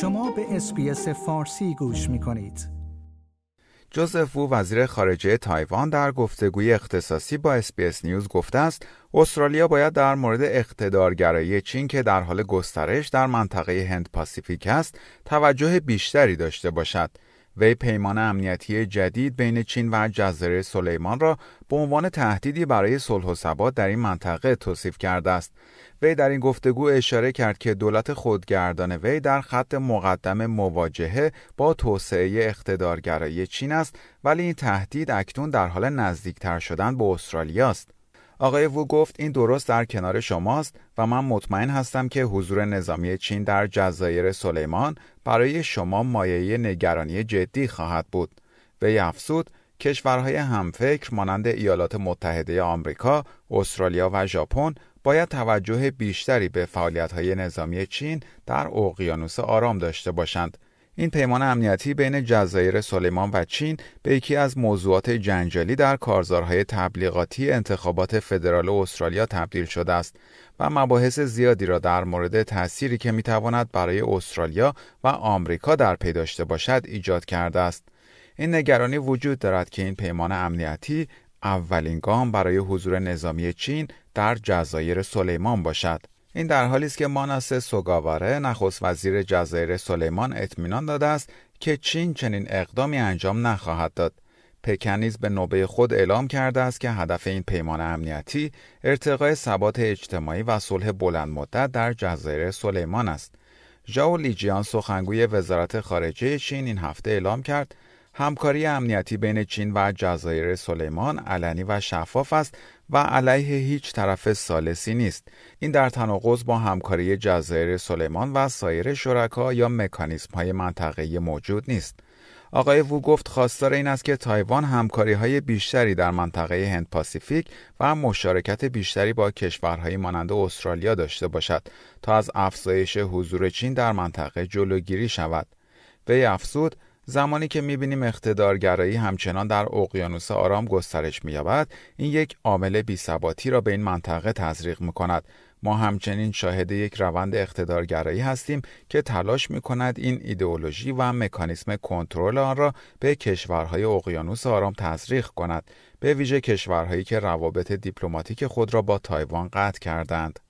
شما به SBS فارسی گوش می کنید. جوزف وو وزیر خارجه تایوان در گفتگوی اختصاصی با SBS News گفته است استرالیا باید در مورد اقتدارگرایی چین که در حال گسترش در منطقه هند پاسیفیک است توجه بیشتری داشته باشد وی پیمان امنیتی جدید بین چین و جزیره سلیمان را به عنوان تهدیدی برای صلح و ثبات در این منطقه توصیف کرده است. وی در این گفتگو اشاره کرد که دولت خودگردان وی در خط مقدم مواجهه با توسعه اقتدارگرایی چین است ولی این تهدید اکنون در حال نزدیکتر شدن به استرالیا است. آقای وو گفت این درست در کنار شماست و من مطمئن هستم که حضور نظامی چین در جزایر سلیمان برای شما مایه نگرانی جدی خواهد بود. وی افزود کشورهای همفکر مانند ایالات متحده آمریکا، استرالیا و ژاپن باید توجه بیشتری به فعالیت‌های نظامی چین در اقیانوس آرام داشته باشند این پیمان امنیتی بین جزایر سلیمان و چین به یکی از موضوعات جنجالی در کارزارهای تبلیغاتی انتخابات فدرال استرالیا تبدیل شده است و مباحث زیادی را در مورد تأثیری که می‌تواند برای استرالیا و آمریکا در پی داشته باشد ایجاد کرده است. این نگرانی وجود دارد که این پیمان امنیتی اولین گام برای حضور نظامی چین در جزایر سلیمان باشد. این در حالی است که ماناس سوگاواره نخست وزیر جزایر سلیمان اطمینان داده است که چین چنین اقدامی انجام نخواهد داد. پکن نیز به نوبه خود اعلام کرده است که هدف این پیمان امنیتی ارتقای ثبات اجتماعی و صلح بلند مدت در جزایر سلیمان است. ژائو لیجیان سخنگوی وزارت خارجه چین این هفته اعلام کرد همکاری امنیتی بین چین و جزایر سلیمان علنی و شفاف است و علیه هیچ طرف سالسی نیست. این در تناقض با همکاری جزایر سلیمان و سایر شرکا یا مکانیسم های منطقه‌ای موجود نیست. آقای وو گفت خواستار این است که تایوان همکاری های بیشتری در منطقه هند پاسیفیک و مشارکت بیشتری با کشورهای مانند استرالیا داشته باشد تا از افزایش حضور چین در منطقه جلوگیری شود. وی افزود زمانی که می‌بینیم اقتدارگرایی همچنان در اقیانوس آرام گسترش مییابد این یک عامل بیثباتی را به این منطقه تزریق می‌کند. ما همچنین شاهد یک روند اقتدارگرایی هستیم که تلاش می کند این ایدئولوژی و مکانیسم کنترل آن را به کشورهای اقیانوس آرام تزریق کند. به ویژه کشورهایی که روابط دیپلماتیک خود را با تایوان قطع کردند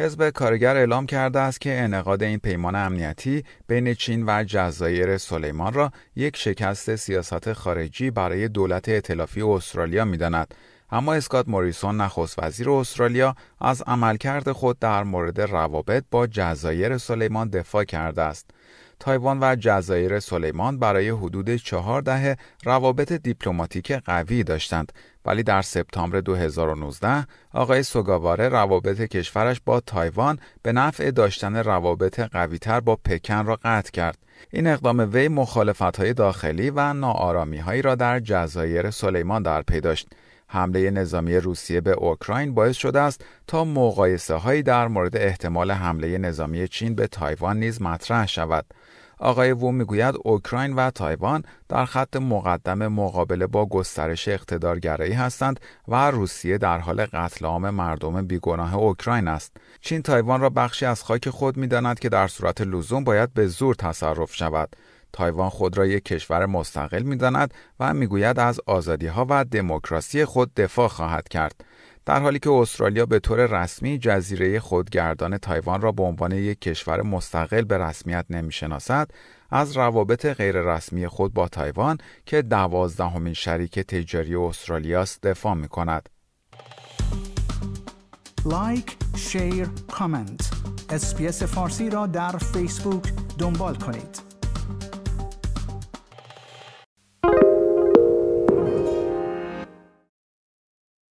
حزب کارگر اعلام کرده است که انعقاد این پیمان امنیتی بین چین و جزایر سلیمان را یک شکست سیاست خارجی برای دولت ائتلافی استرالیا می‌داند. اما اسکات موریسون نخست وزیر استرالیا از عملکرد خود در مورد روابط با جزایر سلیمان دفاع کرده است. تایوان و جزایر سلیمان برای حدود چهار دهه روابط دیپلماتیک قوی داشتند ولی در سپتامبر 2019 آقای سوگاواره روابط کشورش با تایوان به نفع داشتن روابط قویتر با پکن را قطع کرد. این اقدام وی مخالفت های داخلی و ناآرامی هایی را در جزایر سلیمان در پی داشت. حمله نظامی روسیه به اوکراین باعث شده است تا مقایسه هایی در مورد احتمال حمله نظامی چین به تایوان نیز مطرح شود. آقای وو می‌گوید اوکراین و تایوان در خط مقدم مقابله با گسترش اقتدارگرایی هستند و روسیه در حال قتل عام مردم بیگناه اوکراین است. چین تایوان را بخشی از خاک خود می‌داند که در صورت لزوم باید به زور تصرف شود. تایوان خود را یک کشور مستقل می‌داند و می‌گوید از آزادی ها و دموکراسی خود دفاع خواهد کرد. در حالی که استرالیا به طور رسمی جزیره خودگردان تایوان را به عنوان یک کشور مستقل به رسمیت نمی‌شناسد از روابط غیررسمی خود با تایوان که دوازدهمین شریک تجاری استرالیاست دفاع می کند. like، share، comment. SBS فارسی را در فیسبوک دنبال کنید.